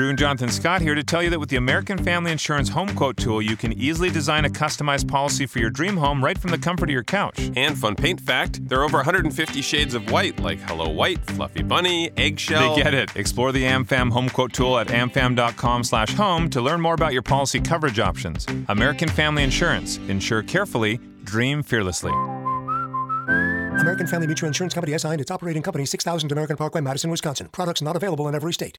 Drew and Jonathan Scott here to tell you that with the American Family Insurance Home Quote tool, you can easily design a customized policy for your dream home right from the comfort of your couch. And fun paint fact there are over 150 shades of white, like Hello White, Fluffy Bunny, Eggshell. They get it. Explore the AmFam Home Quote tool at amfam.com slash home to learn more about your policy coverage options. American Family Insurance. Insure carefully, dream fearlessly. American Family Mutual Insurance Company SI and its operating company 6000 American Parkway, Madison, Wisconsin. Products not available in every state.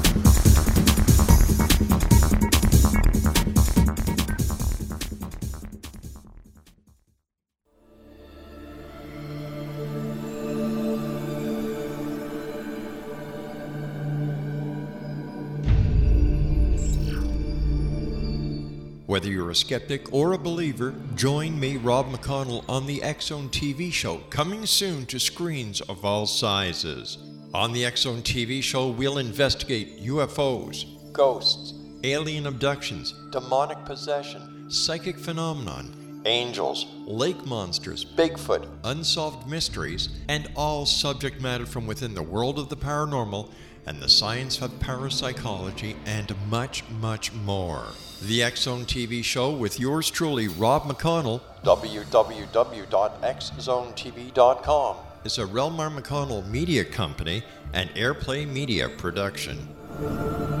Whether you're a skeptic or a believer, join me, Rob McConnell, on the Zone TV show, coming soon to screens of all sizes. On the Zone TV show, we'll investigate UFOs, ghosts, alien abductions, demonic possession, psychic phenomenon, angels, lake monsters, Bigfoot, unsolved mysteries, and all subject matter from within the world of the paranormal and the science of parapsychology, and much, much more. The X Zone TV show with yours truly, Rob McConnell, www.xzonetv.com, is a Relmar McConnell media company and Airplay Media production.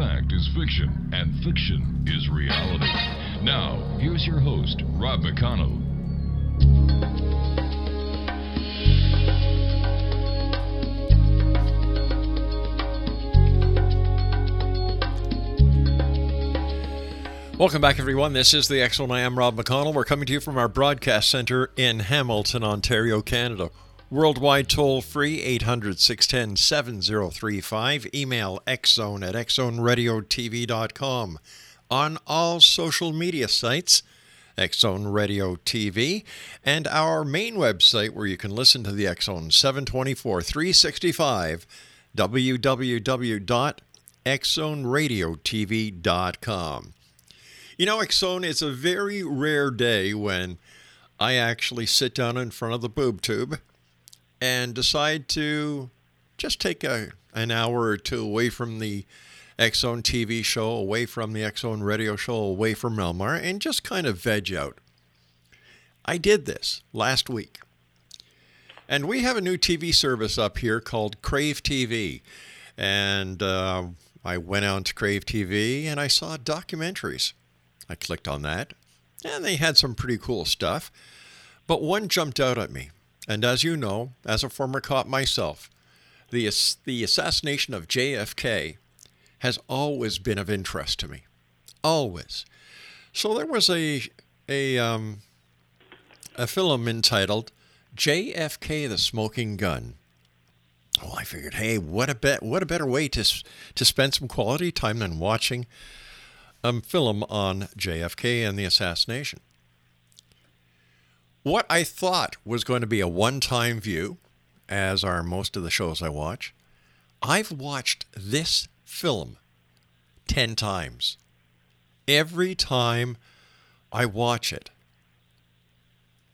fact is fiction and fiction is reality. Now, here's your host, Rob McConnell. Welcome back, everyone. This is the Excellent. I am Rob McConnell. We're coming to you from our broadcast center in Hamilton, Ontario, Canada. Worldwide toll free 800 610 7035. Email xzone at xzoneradiotv.com. On all social media sites, Xzone Radio TV, and our main website where you can listen to the Xzone 724 365, www.xzoneradiotv.com. You know, X Zone, it's a very rare day when I actually sit down in front of the boob tube and decide to just take a, an hour or two away from the Zone TV show, away from the Zone radio show, away from Melmar, and just kind of veg out. I did this last week. And we have a new TV service up here called Crave TV. And uh, I went on to Crave TV and I saw documentaries. I clicked on that, and they had some pretty cool stuff. But one jumped out at me. And as you know, as a former cop myself, the, the assassination of JFK has always been of interest to me. Always. So there was a, a, um, a film entitled JFK the Smoking Gun. Well, I figured, hey, what a bet, what a better way to to spend some quality time than watching a film on JFK and the assassination. What I thought was going to be a one-time view, as are most of the shows I watch, I've watched this film 10 times. Every time I watch it,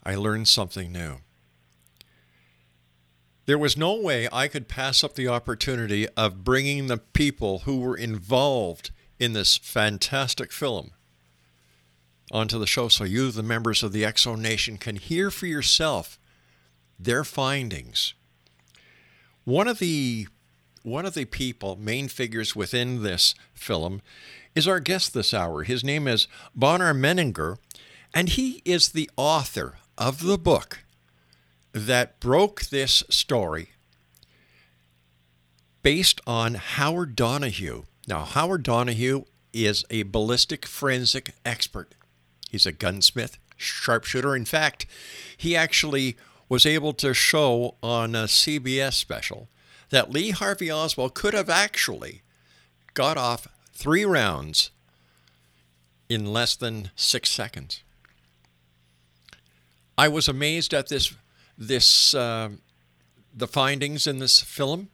I learn something new. There was no way I could pass up the opportunity of bringing the people who were involved in this fantastic film onto the show so you, the members of the Exo Nation, can hear for yourself their findings. One of the one of the people, main figures within this film, is our guest this hour. His name is Bonar Menninger, and he is the author of the book that broke this story based on Howard Donahue. Now, Howard Donahue is a ballistic forensic expert. He's a gunsmith, sharpshooter. In fact, he actually was able to show on a CBS special that Lee Harvey Oswald could have actually got off three rounds in less than six seconds. I was amazed at this this uh, the findings in this film,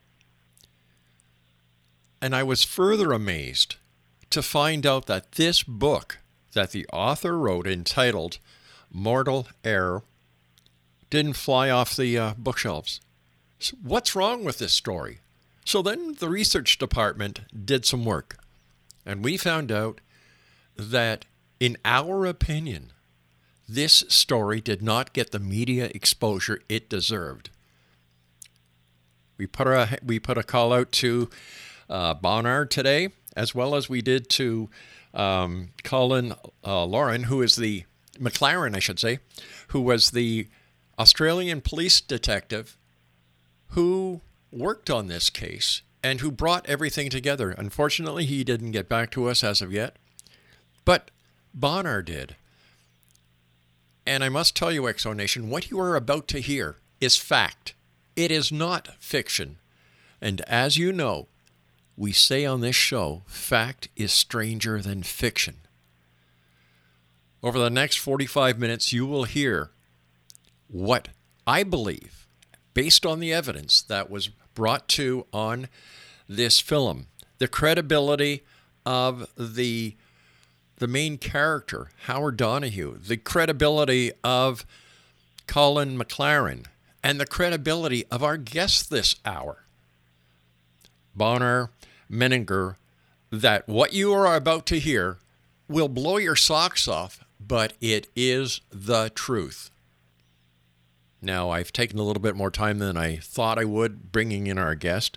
and I was further amazed to find out that this book that the author wrote, entitled "Mortal Error," didn't fly off the uh, bookshelves. So what's wrong with this story? So then the research department did some work, and we found out that, in our opinion, this story did not get the media exposure it deserved. We put a we put a call out to uh, Bonar today, as well as we did to um, Colin uh, Lauren, who is the McLaren, I should say, who was the Australian police detective who worked on this case and who brought everything together. Unfortunately, he didn't get back to us as of yet, but Bonar did. And I must tell you, X Zone Nation, what you are about to hear is fact. It is not fiction. And as you know, we say on this show, fact is stranger than fiction. Over the next 45 minutes, you will hear what I believe, based on the evidence that was brought to on this film, the credibility of the the main character, Howard Donahue, the credibility of Colin McLaren, and the credibility of our guest this hour, Bonar Menninger, that what you are about to hear will blow your socks off, but it is the truth. Now, I've taken a little bit more time than I thought I would bringing in our guest,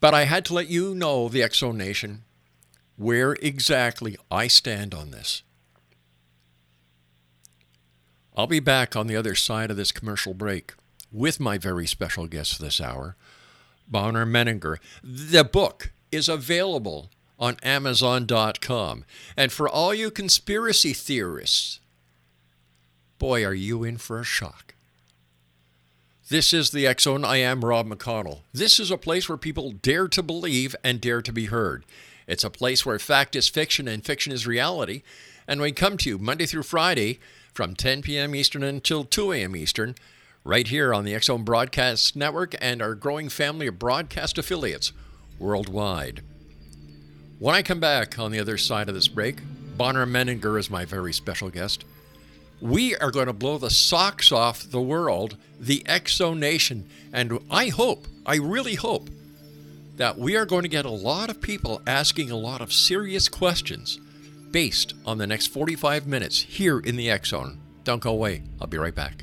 but I had to let you know, the Zone Nation, where exactly I stand on this. I'll be back on the other side of this commercial break with my very special guest this hour, Bonar Menninger. The book is available on Amazon.com. And for all you conspiracy theorists, boy, are you in for a shock. This is the Zone. I am Rob McConnell. This is a place where people dare to believe and dare to be heard. It's a place where fact is fiction and fiction is reality. And we come to you Monday through Friday from 10 p.m. Eastern until 2 a.m. Eastern, right here on the Zone Broadcast Network and our growing family of broadcast affiliates worldwide. When I come back on the other side of this break, Bonar Menninger is my very special guest. We are going to blow the socks off the world, the Zone Nation, and I hope, I really hope, that we are going to get a lot of people asking a lot of serious questions based on the next 45 minutes here in the Zone. Don't go away. I'll be right back.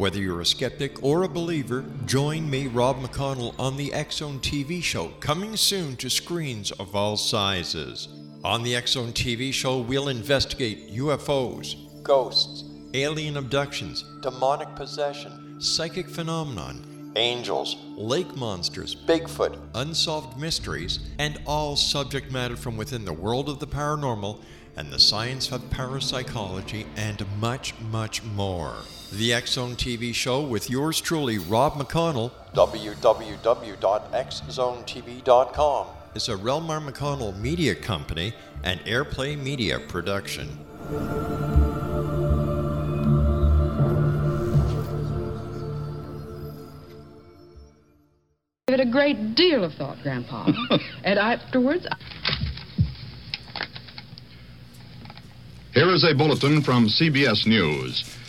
Whether you're a skeptic or a believer, join me, Rob McConnell, on the Zone TV show, coming soon to screens of all sizes. On the Zone TV show, we'll investigate UFOs, ghosts, alien abductions, demonic possession, psychic phenomenon, angels, lake monsters, Bigfoot, unsolved mysteries, and all subject matter from within the world of the paranormal and the science of parapsychology, and much, much more. The X Zone TV show with yours truly, Rob McConnell, www.xzonetv.com, is a Relmar McConnell media company and Airplay Media production. Give it a great deal of thought, Grandpa. and afterwards, Here is a bulletin from CBS News.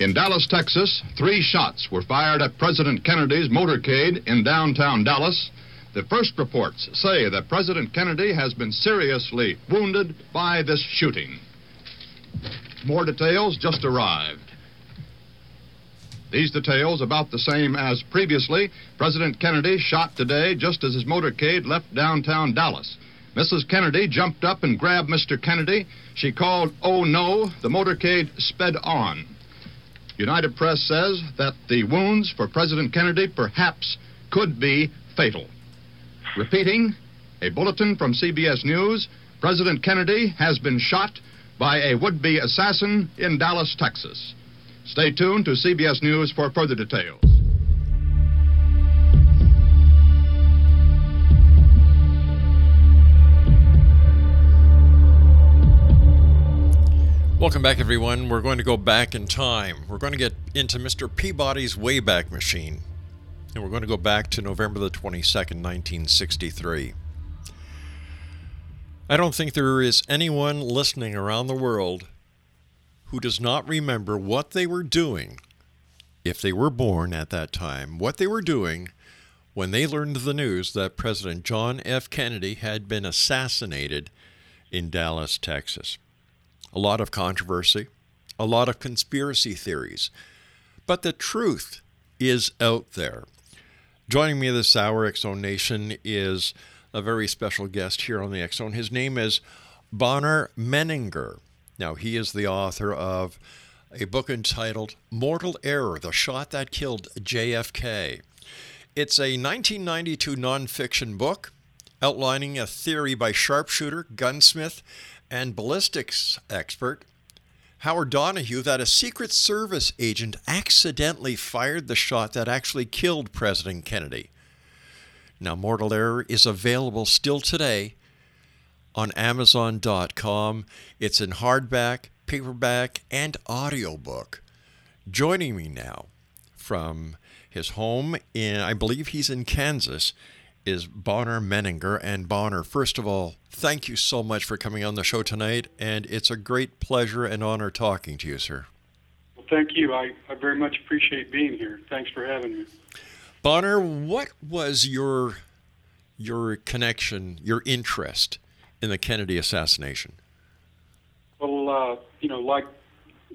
In Dallas, Texas, three shots were fired at President Kennedy's motorcade in downtown Dallas. The first reports say that President Kennedy has been seriously wounded by this shooting. More details just arrived. These details about the same as previously. President Kennedy shot today just as his motorcade left downtown Dallas. Mrs. Kennedy jumped up and grabbed Mr. Kennedy. She called, Oh no, the motorcade sped on. United Press says that the wounds for President Kennedy perhaps could be fatal. Repeating, a bulletin from CBS News President Kennedy has been shot by a would be assassin in Dallas, Texas. Stay tuned to CBS News for further details. Welcome back, everyone. We're going to go back in time. We're going to get into Mr. Peabody's Wayback Machine. And we're going to go back to November the 22nd, 1963. I don't think there is anyone listening around the world who does not remember what they were doing, if they were born at that time, what they were doing when they learned the news that President John F. Kennedy had been assassinated in Dallas, Texas. A lot of controversy, a lot of conspiracy theories, but the truth is out there. Joining me this hour, Zone Nation, is a very special guest here on the X Zone. His name is Bonar Menninger. Now, he is the author of a book entitled Mortal Error The Shot That Killed JFK. It's a 1992 nonfiction book outlining a theory by sharpshooter, gunsmith, and ballistics expert Howard Donahue that a Secret Service agent accidentally fired the shot that actually killed President Kennedy. Now, Mortal Error is available still today on Amazon.com. It's in hardback, paperback, and audiobook. Joining me now from his home in, I believe he's in Kansas, is Bonar Menninger. And Bonar, first of all, thank you so much for coming on the show tonight. And it's a great pleasure and honor talking to you, sir. Well, thank you. I, I very much appreciate being here. Thanks for having me. Bonar, what was your your connection, your interest in the Kennedy assassination? Well, uh, you know, like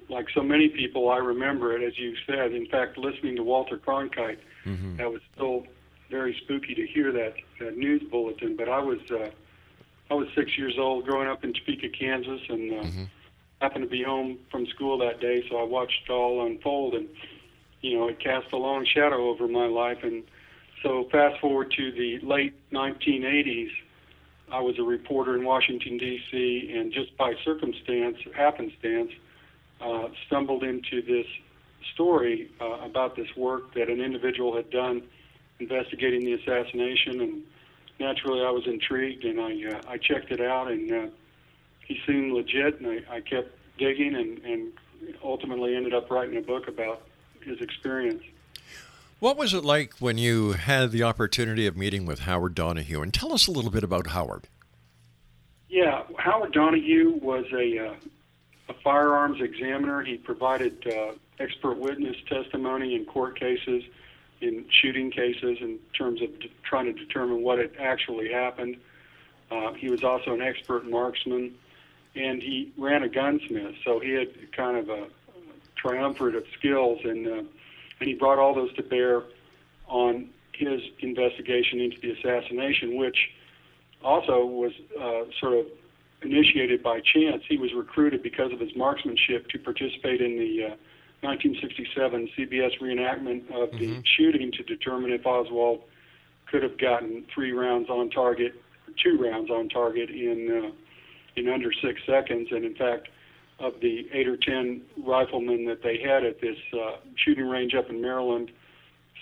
like so many people, I remember it, as you said. In fact, listening to Walter Cronkite, mm-hmm. that was still very spooky to hear that, that news bulletin. But I was uh, I was six years old, growing up in Topeka, Kansas, and uh, mm-hmm. happened to be home from school that day, so I watched it all unfold, and you know, it cast a long shadow over my life. And so, fast forward to the late 1980s. I was a reporter in Washington D.C. and just by circumstance, happenstance, uh, stumbled into this story uh, about this work that an individual had done investigating the assassination, and naturally I was intrigued and I uh, I checked it out, and uh, he seemed legit, and I, I kept digging, and, and ultimately ended up writing a book about his experience. What was it like when you had the opportunity of meeting with Howard Donahue? And tell us a little bit about Howard. Yeah, Howard Donahue was a, uh, a firearms examiner. He provided uh, expert witness testimony in court cases, in shooting cases, in terms of d- trying to determine what had actually happened. Uh, he was also an expert marksman, and he ran a gunsmith, so he had kind of a triumvirate of skills, and uh, and he brought all those to bear on his investigation into the assassination, which also was uh, sort of initiated by chance. He was recruited because of his marksmanship to participate in the uh, 1967 CBS reenactment of the Mhm. shooting to determine if Oswald could have gotten three rounds on target, two rounds on target in uh, in under six seconds. And in fact, of the eight or ten riflemen that they had at this uh, shooting range up in Maryland,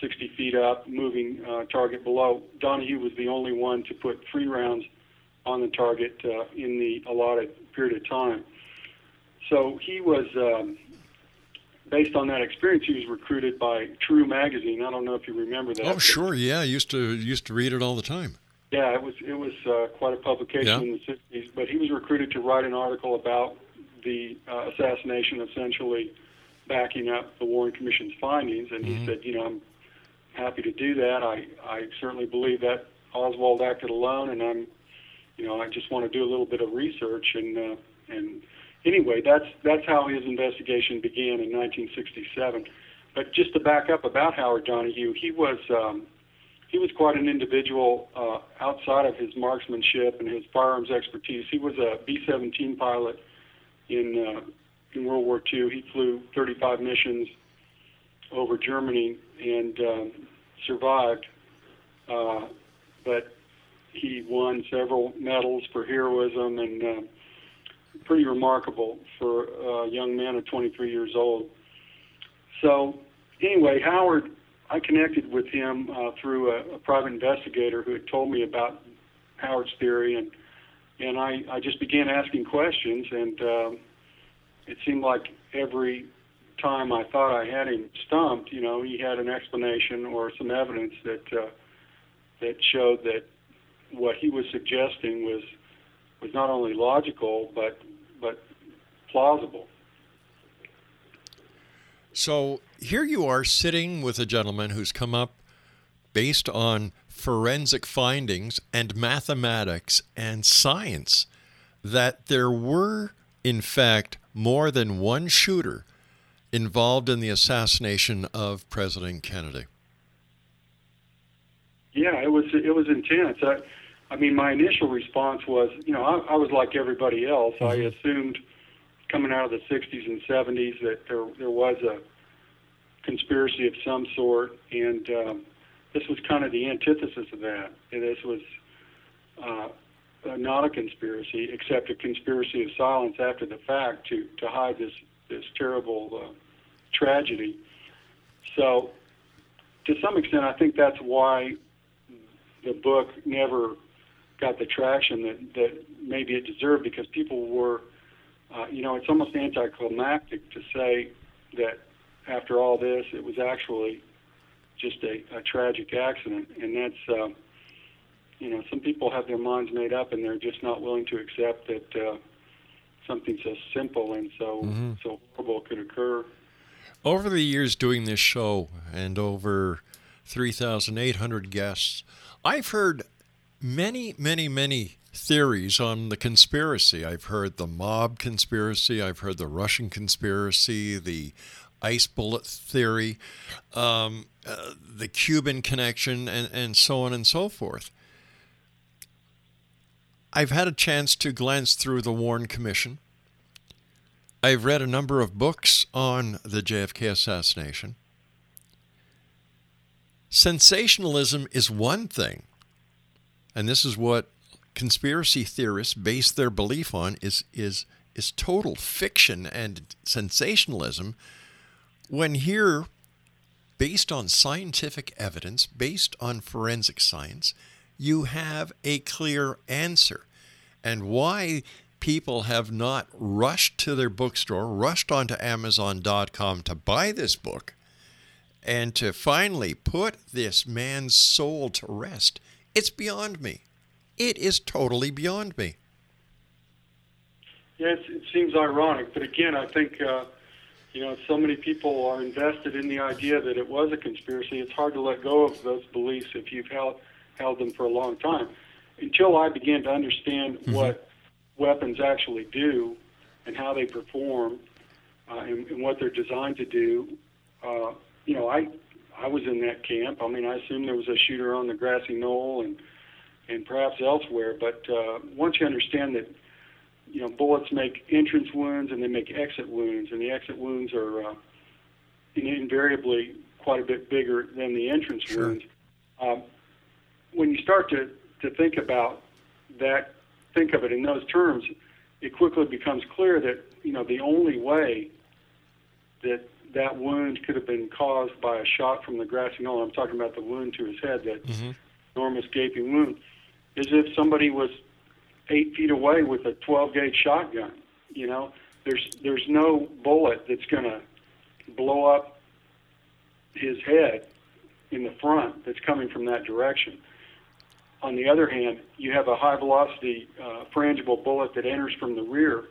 60 feet up, moving uh, target below, Donahue was the only one to put three rounds on the target uh, in the allotted period of time. So he was, um, based on that experience, he was recruited by True Magazine. I don't know if you remember that. Oh, sure, yeah. I used to used to read it all the time. Yeah, it was it was uh, quite a publication Yeah. in the 60s. But he was recruited to write an article about the uh, assassination, essentially backing up the Warren Commission's findings. And he said, you know, I'm happy to do that. I I certainly believe that Oswald acted alone, and I'm, you know, I just want to do a little bit of research. And uh, and anyway, that's that's how his investigation began in 1967. But just to back up about Howard Donahue, he was. Um, he was quite an individual uh, outside of his marksmanship and his firearms expertise. He was a B-17 pilot in uh, in World War II. He flew 35 missions over Germany and um, survived, uh, but he won several medals for heroism and uh, pretty remarkable for a young man of 23 years old. So anyway, Howard I connected with him uh, through a, a private investigator who had told me about Howard's theory, and and I, I just began asking questions, and um, it seemed like every time I thought I had him stumped, you know, he had an explanation or some evidence that uh, that showed that what he was suggesting was was not only logical but but plausible. So here you are sitting with a gentleman who's come up based on forensic findings and mathematics and science that there were, in fact, more than one shooter involved in the assassination of President Kennedy. Yeah, it was it was intense. I, I mean, my initial response was, you know, I, I was like everybody else. Mm-hmm. I assumed coming out of the 60s and 70s that there there was a conspiracy of some sort, and um, this was kind of the antithesis of that. And this was uh, not a conspiracy, except a conspiracy of silence after the fact to to hide this this terrible uh, tragedy. So, to some extent, I think that's why the book never got the traction that that maybe it deserved because people were, uh, you know, it's almost anticlimactic to say that after all this, it was actually just a, a tragic accident, and that's. Uh, you know, some people have their minds made up and they're just not willing to accept that uh, something so simple and so mm-hmm. so horrible could occur. Over the years doing this show and over 3,800 guests, I've heard many, many, many theories on the conspiracy. I've heard the mob conspiracy, I've heard the Russian conspiracy, the ice bullet theory, um, uh, the Cuban connection, and, and so on and so forth. I've had a chance to glance through the Warren Commission. I've read a number of books on the JFK assassination. Sensationalism is one thing, and this is what conspiracy theorists base their belief on is is is total fiction and sensationalism when here based on scientific evidence based on forensic science you have a clear answer. And why people have not rushed to their bookstore, rushed onto Amazon.com to buy this book, and to finally put this man's soul to rest, it's beyond me. It is totally beyond me. Yes, it seems ironic, but again, I think uh, you know so many people are invested in the idea that it was a conspiracy. It's hard to let go of those beliefs if you've held held them for a long time. Until I began to understand mm-hmm. what weapons actually do and how they perform uh, and, and what they're designed to do, uh, you know, I I was in that camp. I mean, I assume there was a shooter on the grassy knoll and and perhaps elsewhere. But uh, once you understand that, you know, bullets make entrance wounds and they make exit wounds, and the exit wounds are uh, invariably quite a bit bigger than the entrance sure. wounds. Um, when you start to, to think about that, think of it in those terms, it quickly becomes clear that you know the only way that that wound could have been caused by a shot from the grassy knoll. I'm talking about the wound to his head, that mm-hmm. enormous gaping wound, is if somebody was eight feet away with a 12 gauge shotgun. You know, there's there's no bullet that's going to blow up his head in the front that's coming from that direction. On the other hand, you have a high velocity uh, frangible bullet that enters from the rear,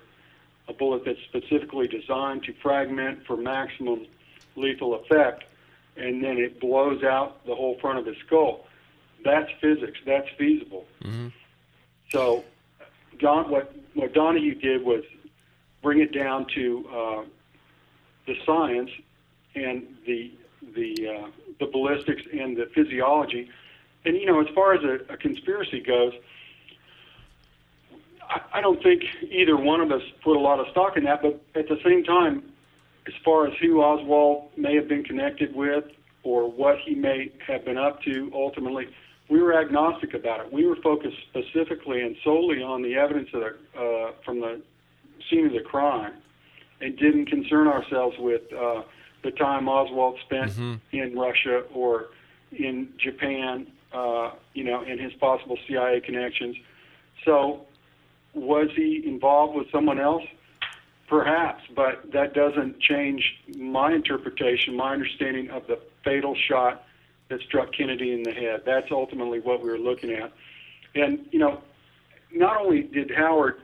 a bullet that's specifically designed to fragment for maximum lethal effect, and then it blows out the whole front of the skull. That's physics. That's feasible. Mm-hmm. So, Don, what what Donahue did was bring it down to uh, the science and the the uh, the ballistics and the physiology and you know, as far as a, a conspiracy goes, I, don't think either one of us put a lot of stock in that. But at the same time, as far as who Oswald may have been connected with or what he may have been up to ultimately, we were agnostic about it. We were focused specifically and solely on the evidence of the, uh, from the scene of the crime and didn't concern ourselves with uh, the time Oswald spent mm-hmm. in Russia or in Japan uh, you know, and his possible CIA connections. So, was he involved with someone else? Perhaps, but that doesn't change my interpretation, my understanding of the fatal shot that struck Kennedy in the head. That's ultimately what we were looking at. And you know, not only did Howard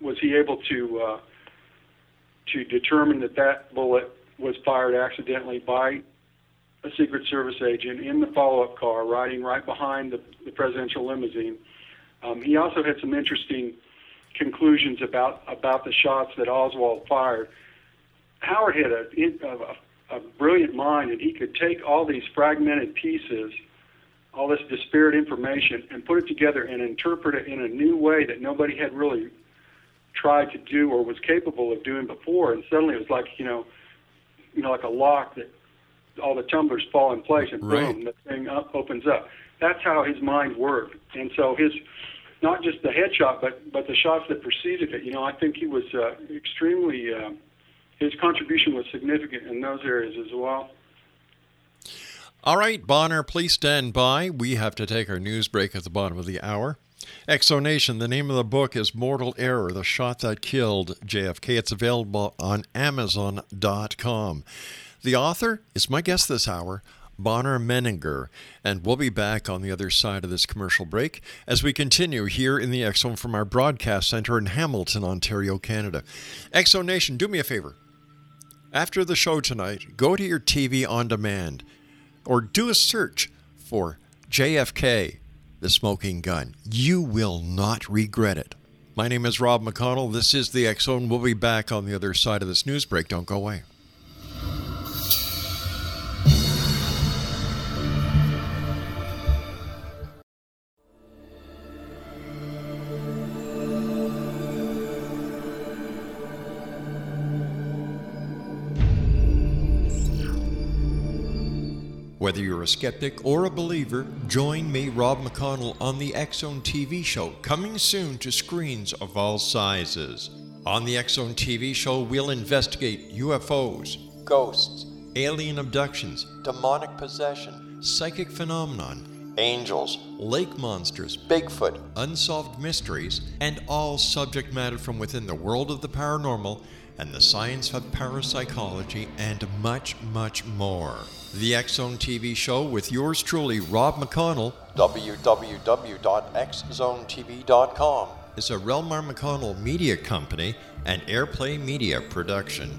was he able to uh, to determine that that bullet was fired accidentally by a Secret Service agent in the follow-up car, riding right behind the, the presidential limousine. Um, he also had some interesting conclusions about about the shots that Oswald fired. Howard had a, a, a brilliant mind, and he could take all these fragmented pieces, all this disparate information, and put it together and interpret it in a new way that nobody had really tried to do or was capable of doing before. And suddenly it was like you know, you know, like a lock that all the tumblers fall in place, and Right. boom, the thing up, opens up. That's how his mind worked, and so his not just the headshot, but but the shots that preceded it. You know, I think he was uh, extremely. Uh, his contribution was significant in those areas as well. All right, Bonar, please stand by. We have to take our news break at the bottom of the hour. Exonation, the name of the book is Mortal Error The Shot That Killed JFK. It's available on Amazon.com. The author is my guest this hour, Bonar Menninger, and we'll be back on the other side of this commercial break as we continue here in the X Zone from our broadcast center in Hamilton, Ontario, Canada. Exonation, do me a favor. After the show tonight, go to your TV on demand or do a search for JFK, the smoking gun. You will not regret it. My name is Rob McConnell. This is the Zone. We'll be back on the other side of this news break. Don't go away. Skeptic or a believer, join me, Rob McConnell, on the X Zone TV show, coming soon to screens of all sizes. On the X Zone TV show, we'll investigate UFOs, ghosts, alien abductions, demonic possession, psychic phenomenon, angels, lake monsters, Bigfoot, unsolved mysteries, and all subject matter from within the world of the paranormal and the science of parapsychology, and much, much more. The X Zone TV show with yours truly, Rob McConnell, www.xzonetv.com, is a Relmar McConnell media company and Airplay Media production.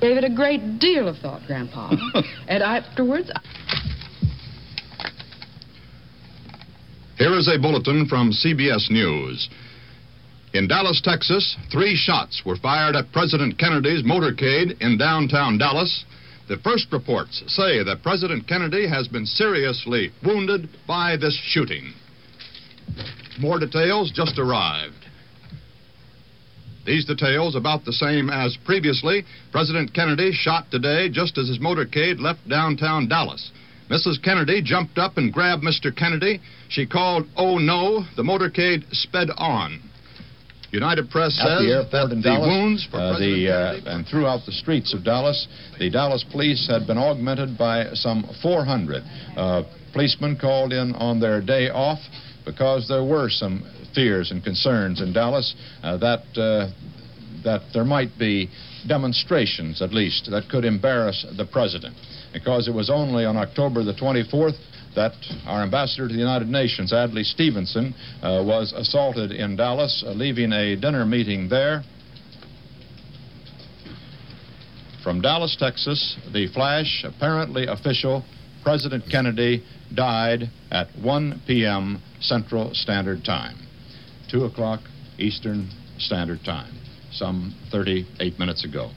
Gave it a great deal of thought, Grandpa. and afterwards, Here is a bulletin from CBS News. In Dallas, Texas, three shots were fired at President Kennedy's motorcade in downtown Dallas. The first reports say that President Kennedy has been seriously wounded by this shooting. More details just arrived. These details about the same as previously. President Kennedy shot today just as his motorcade left downtown Dallas. Mrs. Kennedy jumped up and grabbed Mr. Kennedy. She called, Oh no, the motorcade sped on. United Press At says the airport in the Dallas, wounds for uh, the, uh, and throughout the streets of Dallas, the Dallas police had been augmented by some 400. Uh, policemen called in on their day off because there were some fears and concerns in Dallas uh, that uh, that there might be demonstrations, at least, that could embarrass the president. Because it was only on October the 24th that our ambassador to the United Nations, Adlai Stevenson, uh, was assaulted in Dallas, uh, leaving a dinner meeting there. From Dallas, Texas, the flash, apparently official, President Kennedy died at 1 p.m. Central Standard Time, 2 o'clock Eastern Standard Time, some 38 minutes ago.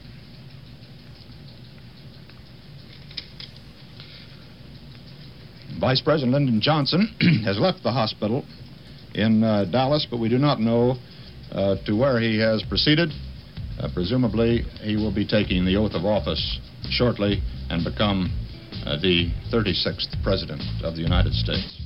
Vice President Lyndon Johnson has left the hospital in uh, Dallas, but we do not know uh, to where he has proceeded. Uh, presumably, he will be taking the oath of office shortly and become uh, the 36th President of the United States.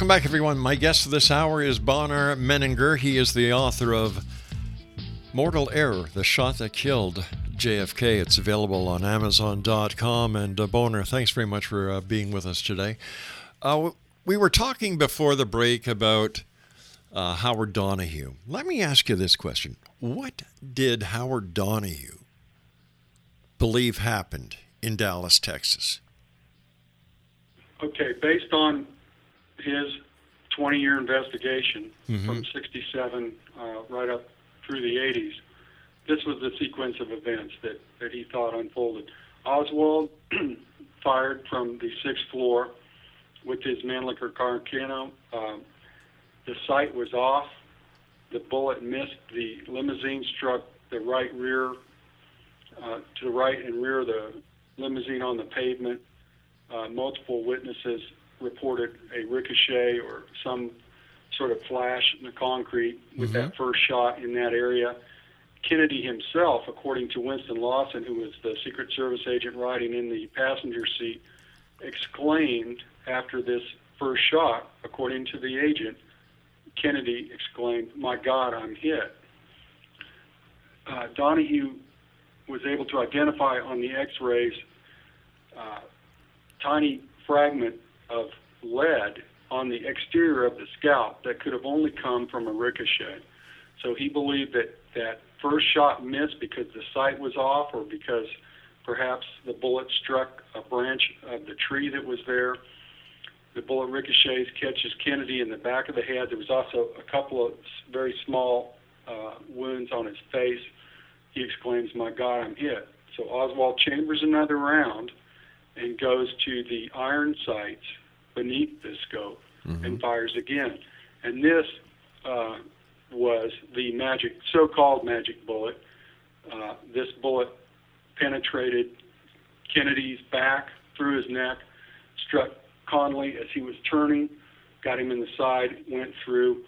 Welcome back, everyone. My guest this hour is Bonar Menninger. He is the author of Mortal Error, The Shot That Killed JFK. It's available on Amazon.com. And uh, Bonar, thanks very much for uh, being with us today. Uh, we were talking before the break about uh, Howard Donahue. Let me ask you this question What did Howard Donahue believe happened in Dallas, Texas? Okay, based on his 20 year investigation Mhm. from 67 uh, right up through the 80s, this was the sequence of events that, that he thought unfolded. Oswald fired from the sixth floor with his Mannlicher Carcano. Um, the sight was off. The bullet missed the limousine, struck the right rear, uh, to the right and rear of the limousine on the pavement. Uh, multiple witnesses reported a ricochet or some sort of flash in the concrete with that first shot in that area. Kennedy himself, according to Winston Lawson, who was the Secret Service agent riding in the passenger seat, exclaimed after this first shot, according to the agent, Kennedy exclaimed, My God, I'm hit. Uh, Donahue was able to identify on the x rays uh, tiny fragment of lead on the exterior of the scalp that could have only come from a ricochet. So he believed that that first shot missed because the sight was off or because perhaps the bullet struck a branch of the tree that was there. The bullet ricochets, catches Kennedy in the back of the head. There was also a couple of very small uh, wounds on his face. He exclaims, My God, I'm hit. So Oswald chambers another round and goes to the iron sights beneath the scope and fires again. And this uh, was the magic, so-called magic bullet. Uh, this bullet penetrated Kennedy's back, through his neck, struck Connally as he was turning, got him in the side, went through,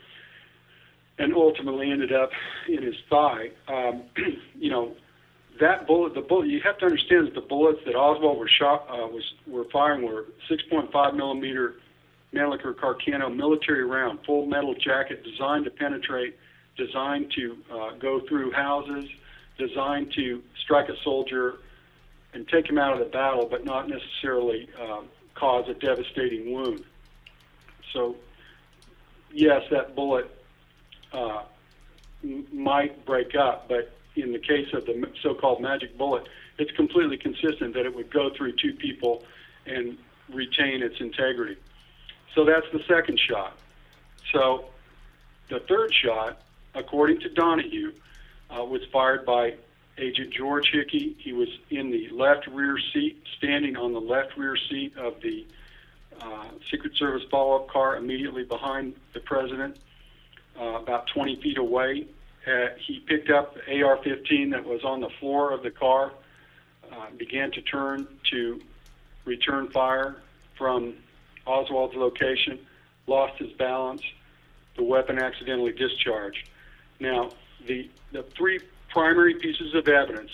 and ultimately ended up in his thigh. Um, you know, that bullet, the bullet, you have to understand that the bullets that Oswald were shot, uh, was were firing were 6.5 millimeter Mannlicher Carcano military round, full metal jacket designed to penetrate, designed to uh, go through houses, designed to strike a soldier and take him out of the battle, but not necessarily uh, cause a devastating wound. So, yes, that bullet uh, m- might break up, but in the case of the so-called magic bullet, it's completely consistent that it would go through two people and retain its integrity. So that's the second shot. So the third shot, according to Donahue, uh, was fired by Agent George Hickey. He was in the left rear seat, standing on the left rear seat of the uh, Secret Service follow-up car immediately behind the president, uh, about 20 feet away. Uh, he picked up AR-15 that was on the floor of the car, uh, began to turn to return fire from Oswald's location, lost his balance. The weapon accidentally discharged. Now, the the three primary pieces of evidence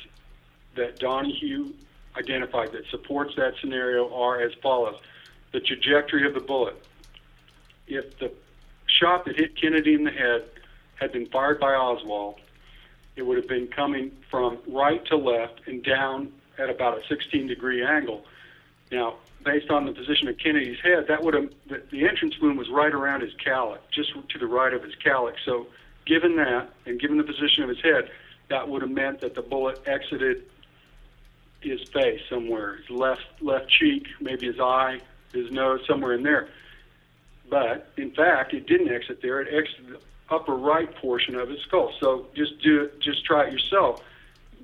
that Donahue identified that supports that scenario are as follows: the trajectory of the bullet. If the shot that hit Kennedy in the head had been fired by Oswald, it would have been coming from right to left and down at about a 16 degree angle. Now, based on the position of Kennedy's head, that would have the, the entrance wound was right around his cowlick, just to the right of his cowlick. So, given that, and given the position of his head, that would have meant that the bullet exited his face somewhere, his left left cheek, maybe his eye, his nose, somewhere in there. But in fact, it didn't exit there. It exited upper right portion of his skull. So just do it. Just try it yourself.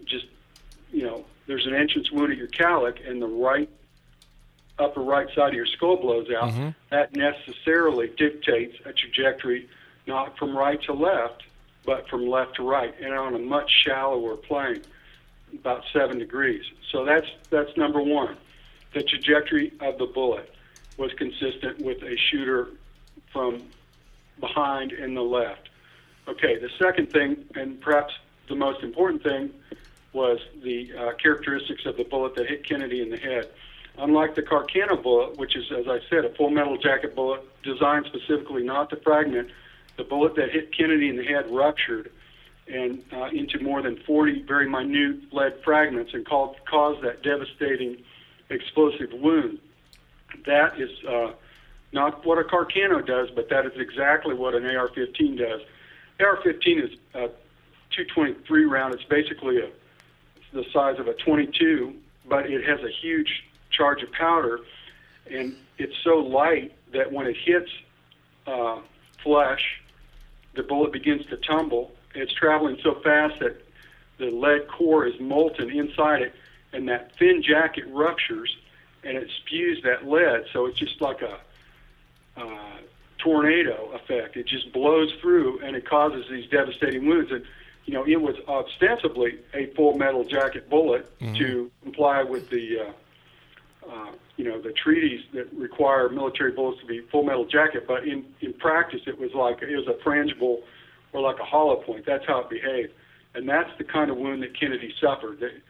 Just you know, there's an entrance wound at your cowlick, and the right upper right side of your skull blows out. Mm-hmm. That necessarily dictates a trajectory not from right to left, but from left to right, and on a much shallower plane, about seven degrees. So that's that's number one. The trajectory of the bullet was consistent with a shooter from behind in the left. Okay, the second thing, and perhaps the most important thing, was the uh, characteristics of the bullet that hit Kennedy in the head. Unlike the Carcano bullet, which is, as I said, a full metal jacket bullet designed specifically not to fragment, the bullet that hit Kennedy in the head ruptured and uh, into more than 40 very minute lead fragments and called, caused that devastating explosive wound. That is uh, not what a Carcano does, but that is exactly what an AR-15 does. AR-15 is a 223 round. It's basically a, the size of a 22, but it has a huge charge of powder, and it's so light that when it hits uh, flesh, the bullet begins to tumble. It's traveling so fast that the lead core is molten inside it, and that thin jacket ruptures, and it spews that lead. So it's just like a uh, tornado effect. It just blows through, and it causes these devastating wounds. And you know, it was ostensibly a full metal jacket bullet Mhm. to comply with the uh, uh, you know the treaties that require military bullets to be full metal jacket, but in in practice it was like it was a frangible or like a hollow point. That's how it behaved, and that's the kind of wound that Kennedy suffered. There-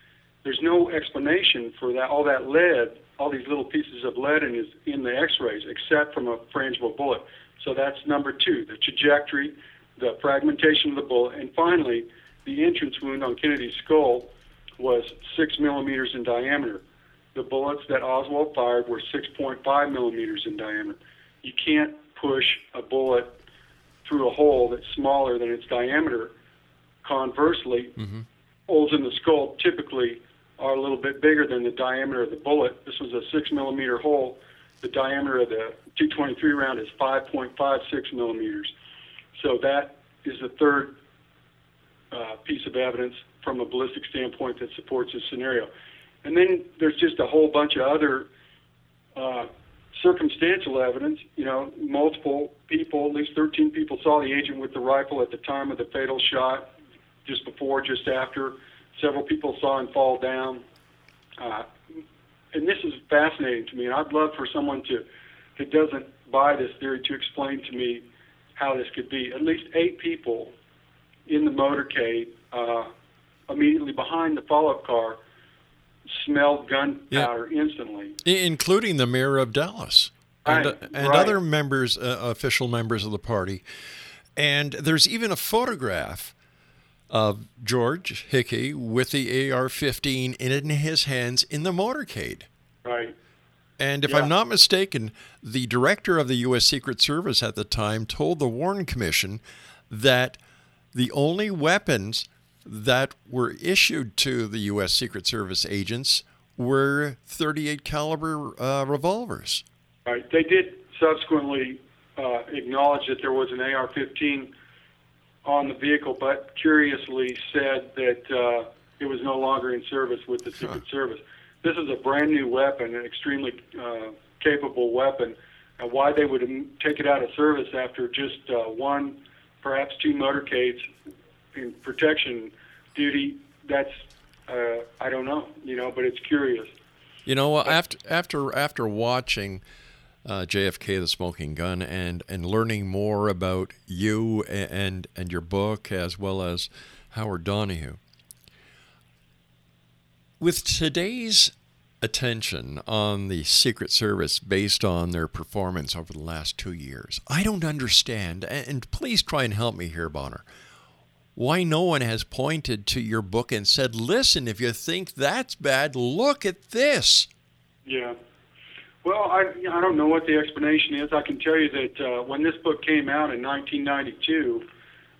There's no explanation for that all that lead, all these little pieces of lead in his in the X-rays, except from a frangible bullet. So that's number two: the trajectory, the fragmentation of the bullet, and finally, the entrance wound on Kennedy's skull was six millimeters in diameter. The bullets that Oswald fired were 6.5 millimeters in diameter. You can't push a bullet through a hole that's smaller than its diameter. Conversely, mm-hmm. holes in the skull typically are a little bit bigger than the diameter of the bullet. This was a six millimeter hole. The diameter of the 223 round is 5.56 millimeters. So that is the third uh, piece of evidence from a ballistic standpoint that supports this scenario. And then there's just a whole bunch of other uh, circumstantial evidence. You know, multiple people, at least 13 people, saw the agent with the rifle at the time of the fatal shot, just before, just after. Several people saw him fall down. Uh, and this is fascinating to me. And I'd love for someone to, that doesn't buy this theory, to explain to me how this could be. At least eight people in the motorcade, uh, immediately behind the follow-up car, smelled gunpowder instantly. Including the mayor of Dallas. and, Right, and right. other members, uh, official members of the party. And there's even a photograph of George Hickey with the AR-15 in his hands in the motorcade. Right. And if Yeah. I'm not mistaken, the director of the U.S. Secret Service at the time told the Warren Commission that the only weapons that were issued to the U.S. Secret Service agents were 38 caliber uh, revolvers. Right. They did subsequently uh, acknowledge that there was an AR-15 on the vehicle, but curiously said that uh, it was no longer in service with the Secret Service. This is a brand new weapon, an extremely uh, capable weapon. And why they would take it out of service after just uh, one, perhaps two motorcades in protection duty, that's uh, I don't know, you know, but it's curious. You know, after after after watching uh, JFK: The Smoking Gun and and learning more about you and and your book as well as Howard Donahue, with today's attention on the Secret Service based on their performance over the last two years, I don't understand. And please try and help me here, Bonar. Why no one has pointed to your book and said, "Listen, if you think that's bad, look at this." Yeah. Well, I I don't know what the explanation is. I can tell you that uh, when this book came out in 1992,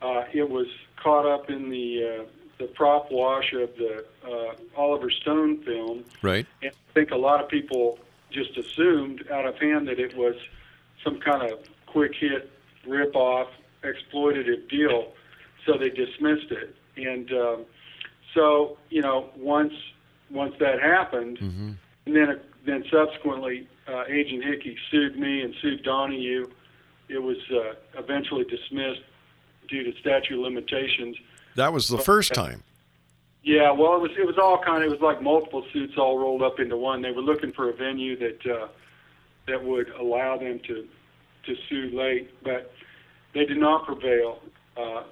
uh, it was caught up in the uh, the prop wash of the uh, Oliver Stone film, Right. and I think a lot of people just assumed out of hand that it was some kind of quick hit, rip off, exploitative deal, so they dismissed it. And um, so, you know, once once that happened, and then then subsequently, uh, Agent Hickey sued me and sued Donahue. It was uh, eventually dismissed due to statute of limitations. That was the first time. Yeah, well, it was it was all kind of it was like multiple suits all rolled up into one. They were looking for a venue that uh, that would allow them to to sue late, but they did not prevail. Uh,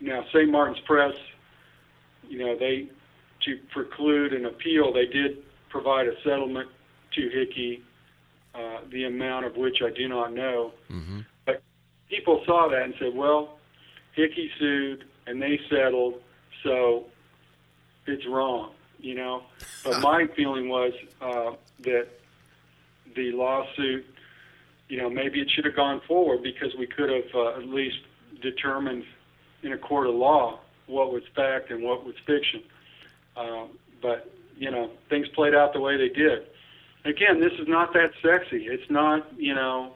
now, St. Martin's Press, you know, they to preclude an appeal, they did provide a settlement Hickey, uh, the amount of which I do not know. But people saw that and said, well, Hickey sued and they settled, so it's wrong, you know. But my feeling was uh, that the lawsuit, you know, maybe it should have gone forward because we could have uh, at least determined in a court of law what was fact and what was fiction. Um, but you know, things played out the way they did. Again, this is not that sexy. It's not, you know,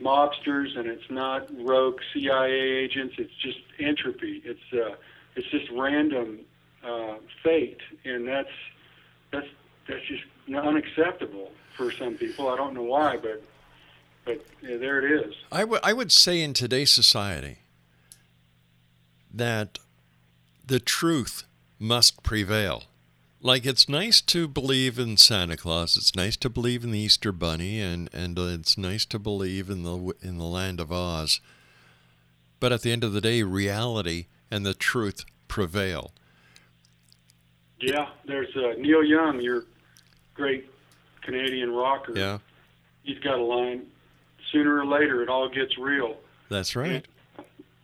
mobsters and it's not rogue CIA agents. It's just entropy. It's uh, it's just random uh, fate, and that's that's that's just unacceptable for some people. I don't know why, but but yeah, there it is. I would I would say in today's society that the truth must prevail. Like it's nice to believe in Santa Claus, it's nice to believe in the Easter Bunny, and and uh, it's nice to believe in the in the land of Oz. But at the end of the day, reality and the truth prevail. Yeah, there's uh, Neil Young, your great Canadian rocker. Yeah, He's got a line. Sooner or later, it all gets real. that's right.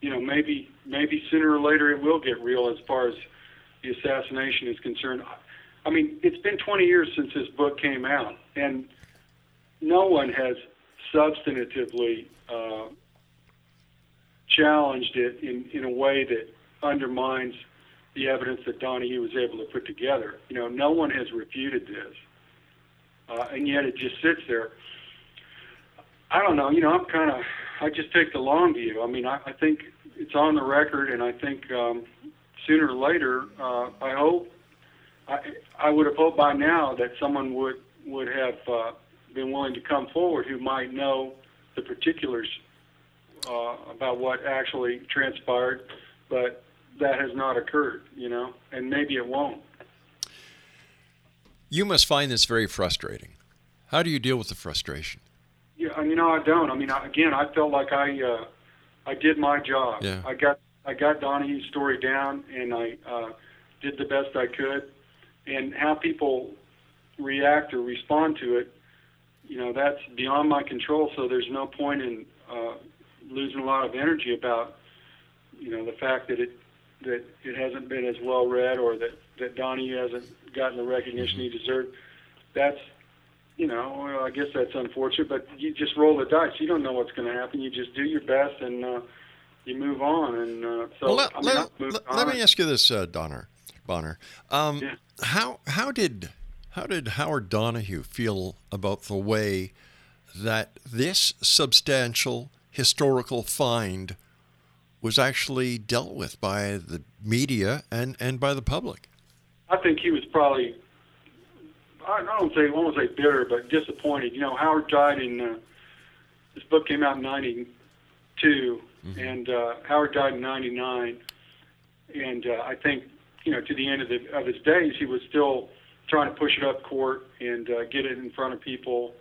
you know, maybe maybe sooner or later it will get real as far as the assassination is concerned. I mean, it's been 20 years since this book came out, and no one has substantively uh, challenged it in, in a way that undermines the evidence that Donahue was able to put together. You know, no one has refuted this, uh, and yet it just sits there. I don't know. You know, I'm kind of. I just take the long view. I mean, I, I think it's on the record, and I think um, sooner or later, uh, I hope. I, I would have hoped by now that someone would would have uh, been willing to come forward who might know the particulars uh, about what actually transpired, but that has not occurred. You know, and maybe it won't. You must find this very frustrating. How do you deal with the frustration? Yeah, you know I don't. I mean, I, again, I felt like I uh, I did my job. Yeah. I got I got Donahue's story down, and I uh, did the best I could. And how people react or respond to it, you know that's beyond my control. So there's no point in uh, losing a lot of energy about you know the fact that it that it hasn't been as well read or that that Donnie hasn't gotten the recognition he deserved. That's you know, well, I guess that's unfortunate, but you just roll the dice. You don't know what's going to happen. You just do your best and uh, you move on. And uh, so, well, let, I mean, let, let, let me ask you this, uh, Donner, Bonar. Um, Yeah. How how did how did Howard Donahue feel about the way that this substantial historical find was actually dealt with by the media and, and by the public? I think he was probably, I don't say, I won't say bitter, but disappointed. You know, Howard died in, uh, this book came out in 92, and uh, Howard died in 99. And uh, I think, you know, to the end of, the, of his days, he was still trying to push it up court and uh, get it in front of people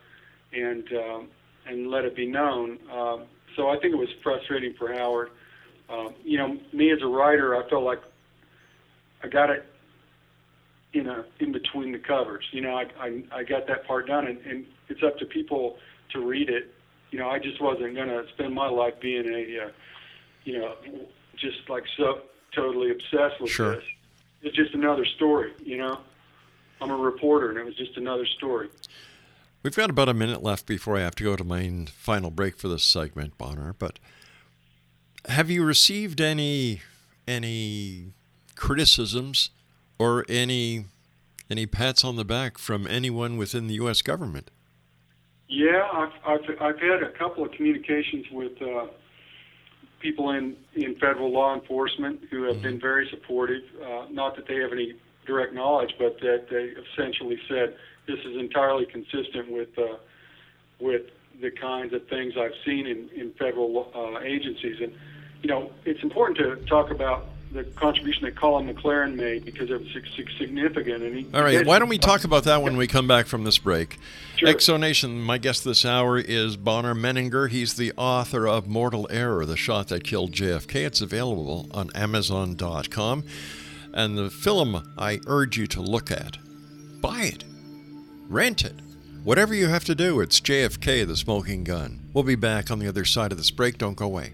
and, um, and let it be known. Um, so I think it was frustrating for Howard. Um, you know, me as a writer, I felt like I got it you know, in between the covers. You know, I I, I got that part done, and, and it's up to people to read it. You know, I just wasn't going to spend my life being a, uh, you know, just like so totally obsessed with Sure. this. It's just another story. You know, I'm a reporter, and it was just another story. We've got about a minute left before I have to go to my final break for this segment, Bonar. But have you received any any criticisms or any any pats on the back from anyone within the U.S. government? Yeah, I've I've I've had a couple of communications with uh, people in in federal law enforcement who have been very supportive. Uh, not that they have any direct knowledge, but that they essentially said this is entirely consistent with uh, with the kinds of things I've seen in in federal uh, agencies. And you know, it's important to talk about the contribution that Colin McLaren made because it was significant. And he, All right, why don't we talk about that when we come back from this break? Sure. Exonation, my guest this hour is Bonar Menninger. He's the author of Mortal Error, The Shot That Killed JFK. It's available on Amazon.com. And the film I urge you to look at, buy it, rent it. Whatever you have to do, it's JFK, the smoking gun. We'll be back on the other side of this break. Don't go away.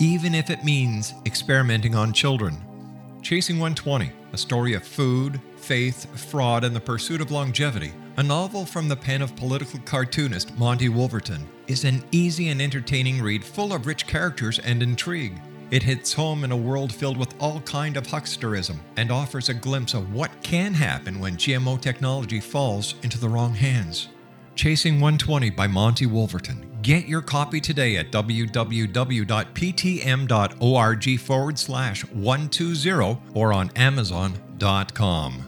even if it means experimenting on children. Chasing 120, a story of food, faith, fraud, and the pursuit of longevity, a novel from the pen of political cartoonist Monty Wolverton, is an easy and entertaining read full of rich characters and intrigue. It hits home in a world filled with all kind of hucksterism and offers a glimpse of what can happen when GMO technology falls into the wrong hands. Chasing 120 by Monty Wolverton. Get your copy today at www.ptm.org forward slash 120 or on amazon.com.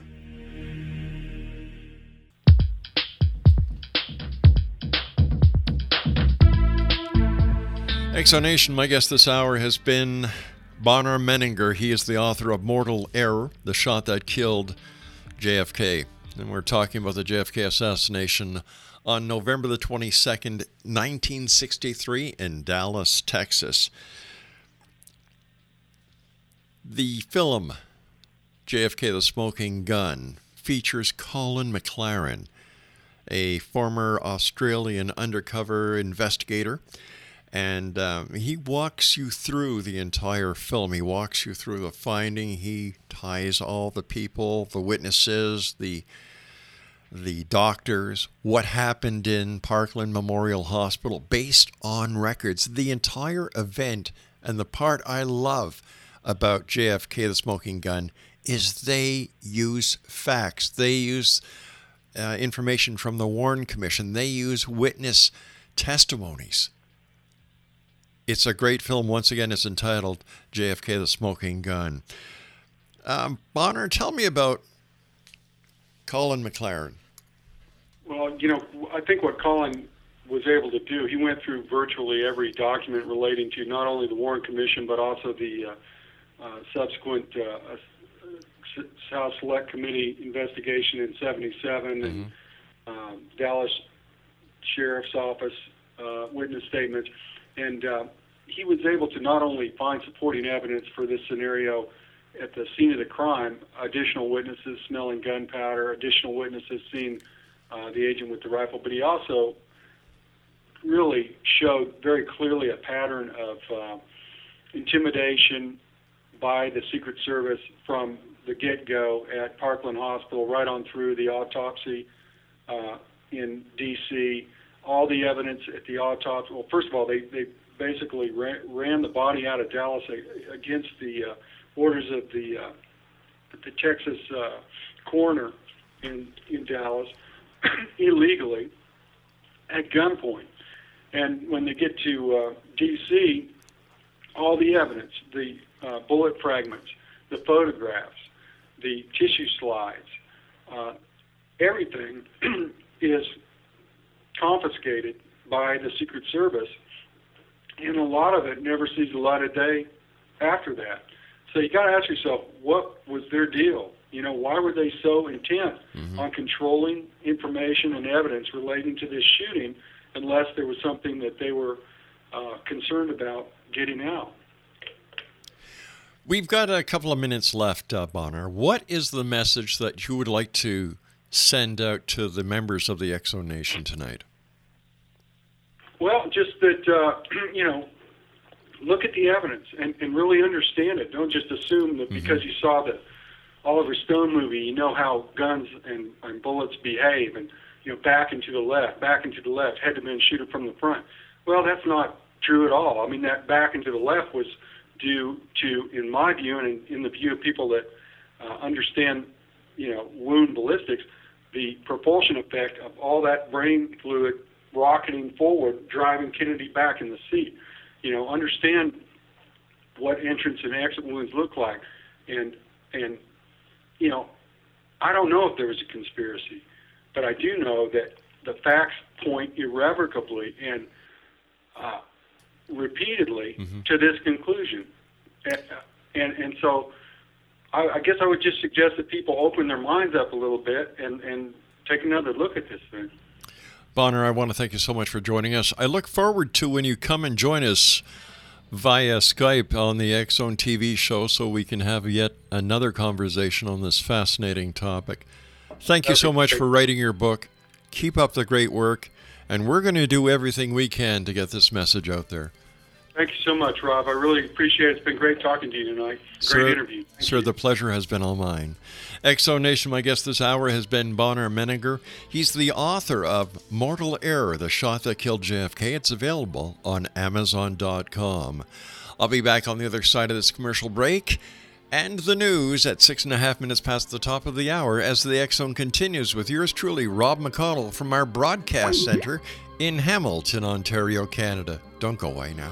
Exonation, my guest this hour has been Bonar Menninger. He is the author of Mortal Error, the shot that killed JFK. And we're talking about the JFK assassination on November the 22nd, 1963, in Dallas, Texas. The film JFK the Smoking Gun features Colin McLaren, a former Australian undercover investigator and um, he walks you through the entire film. He walks you through the finding. He ties all the people, the witnesses, the the doctors, what happened in Parkland Memorial Hospital, based on records. The entire event and the part I love about JFK, the smoking gun, is they use facts. They use uh, information from the Warren Commission. They use witness testimonies it's a great film. Once again, it's entitled JFK the Smoking Gun. Um, Bonar, tell me about Colin McLaren. Well, you know, I think what Colin was able to do, he went through virtually every document relating to not only the Warren Commission but also the uh, uh, subsequent uh, House Select Committee investigation in '77 mm-hmm. and um, Dallas Sheriff's Office uh, witness statements. And uh, he was able to not only find supporting evidence for this scenario at the scene of the crime, additional witnesses smelling gunpowder, additional witnesses seeing uh, the agent with the rifle, but he also really showed very clearly a pattern of uh, intimidation by the Secret Service from the get-go at Parkland Hospital, right on through the autopsy uh, in D.C all the evidence at the autopsy. Well, first of all, they they basically ran, ran the body out of Dallas against the uh, orders of the uh, the Texas uh, coroner in in Dallas illegally at gunpoint. And when they get to uh, D.C., all the evidence, the uh, bullet fragments, the photographs, the tissue slides, uh, everything is confiscated by the Secret Service, and a lot of it never sees the light of day after that. So you got to ask yourself, what was their deal? You know, why were they so intent mm-hmm. on controlling information and evidence relating to this shooting, unless there was something that they were uh, concerned about getting out? We've got a couple of minutes left, uh, Bonar. What is the message that you would like to send out to the members of the Exo Nation tonight? Well, just that uh, you know, look at the evidence and, and really understand it. Don't just assume that mm-hmm. because you saw the Oliver Stone movie, you know how guns and, and bullets behave, and you know back and to the left, back and to the left, head to men, shoot it from the front. Well, that's not true at all. I mean, that back and to the left was due to, in my view, and in, in the view of people that uh, understand, you know, wound ballistics, the propulsion effect of all that brain fluid rocketing forward, driving Kennedy back in the seat. You know, understand what entrance and exit wounds look like, and and you know, I don't know if there was a conspiracy, but I do know that the facts point irrevocably and uh, repeatedly Mm-hmm. to this conclusion, and and, and so. I, I guess I would just suggest that people open their minds up a little bit and, and take another look at this thing. Bonar, I want to thank you so much for joining us. I look forward to when you come and join us via Skype on the Zone TV show so we can have yet another conversation on this fascinating topic. Thank you so much for writing your book. Keep up the great work, and we're going to do everything we can to get this message out there. Thank you so much, Rob. I really appreciate it. It's been great talking to you tonight. Great sir, interview. Sir, the pleasure has been all mine. Exo Nation, my guest this hour has been Bonar Menninger. He's the author of Mortal Error, The Shot That Killed JFK. It's available on Amazon.com. I'll be back on the other side of this commercial break and the news at six and a half minutes past the top of the hour as the X Zone continues with yours truly, Rob McConnell, from our broadcast oh, center in Hamilton, Ontario, Canada. Don't go away now.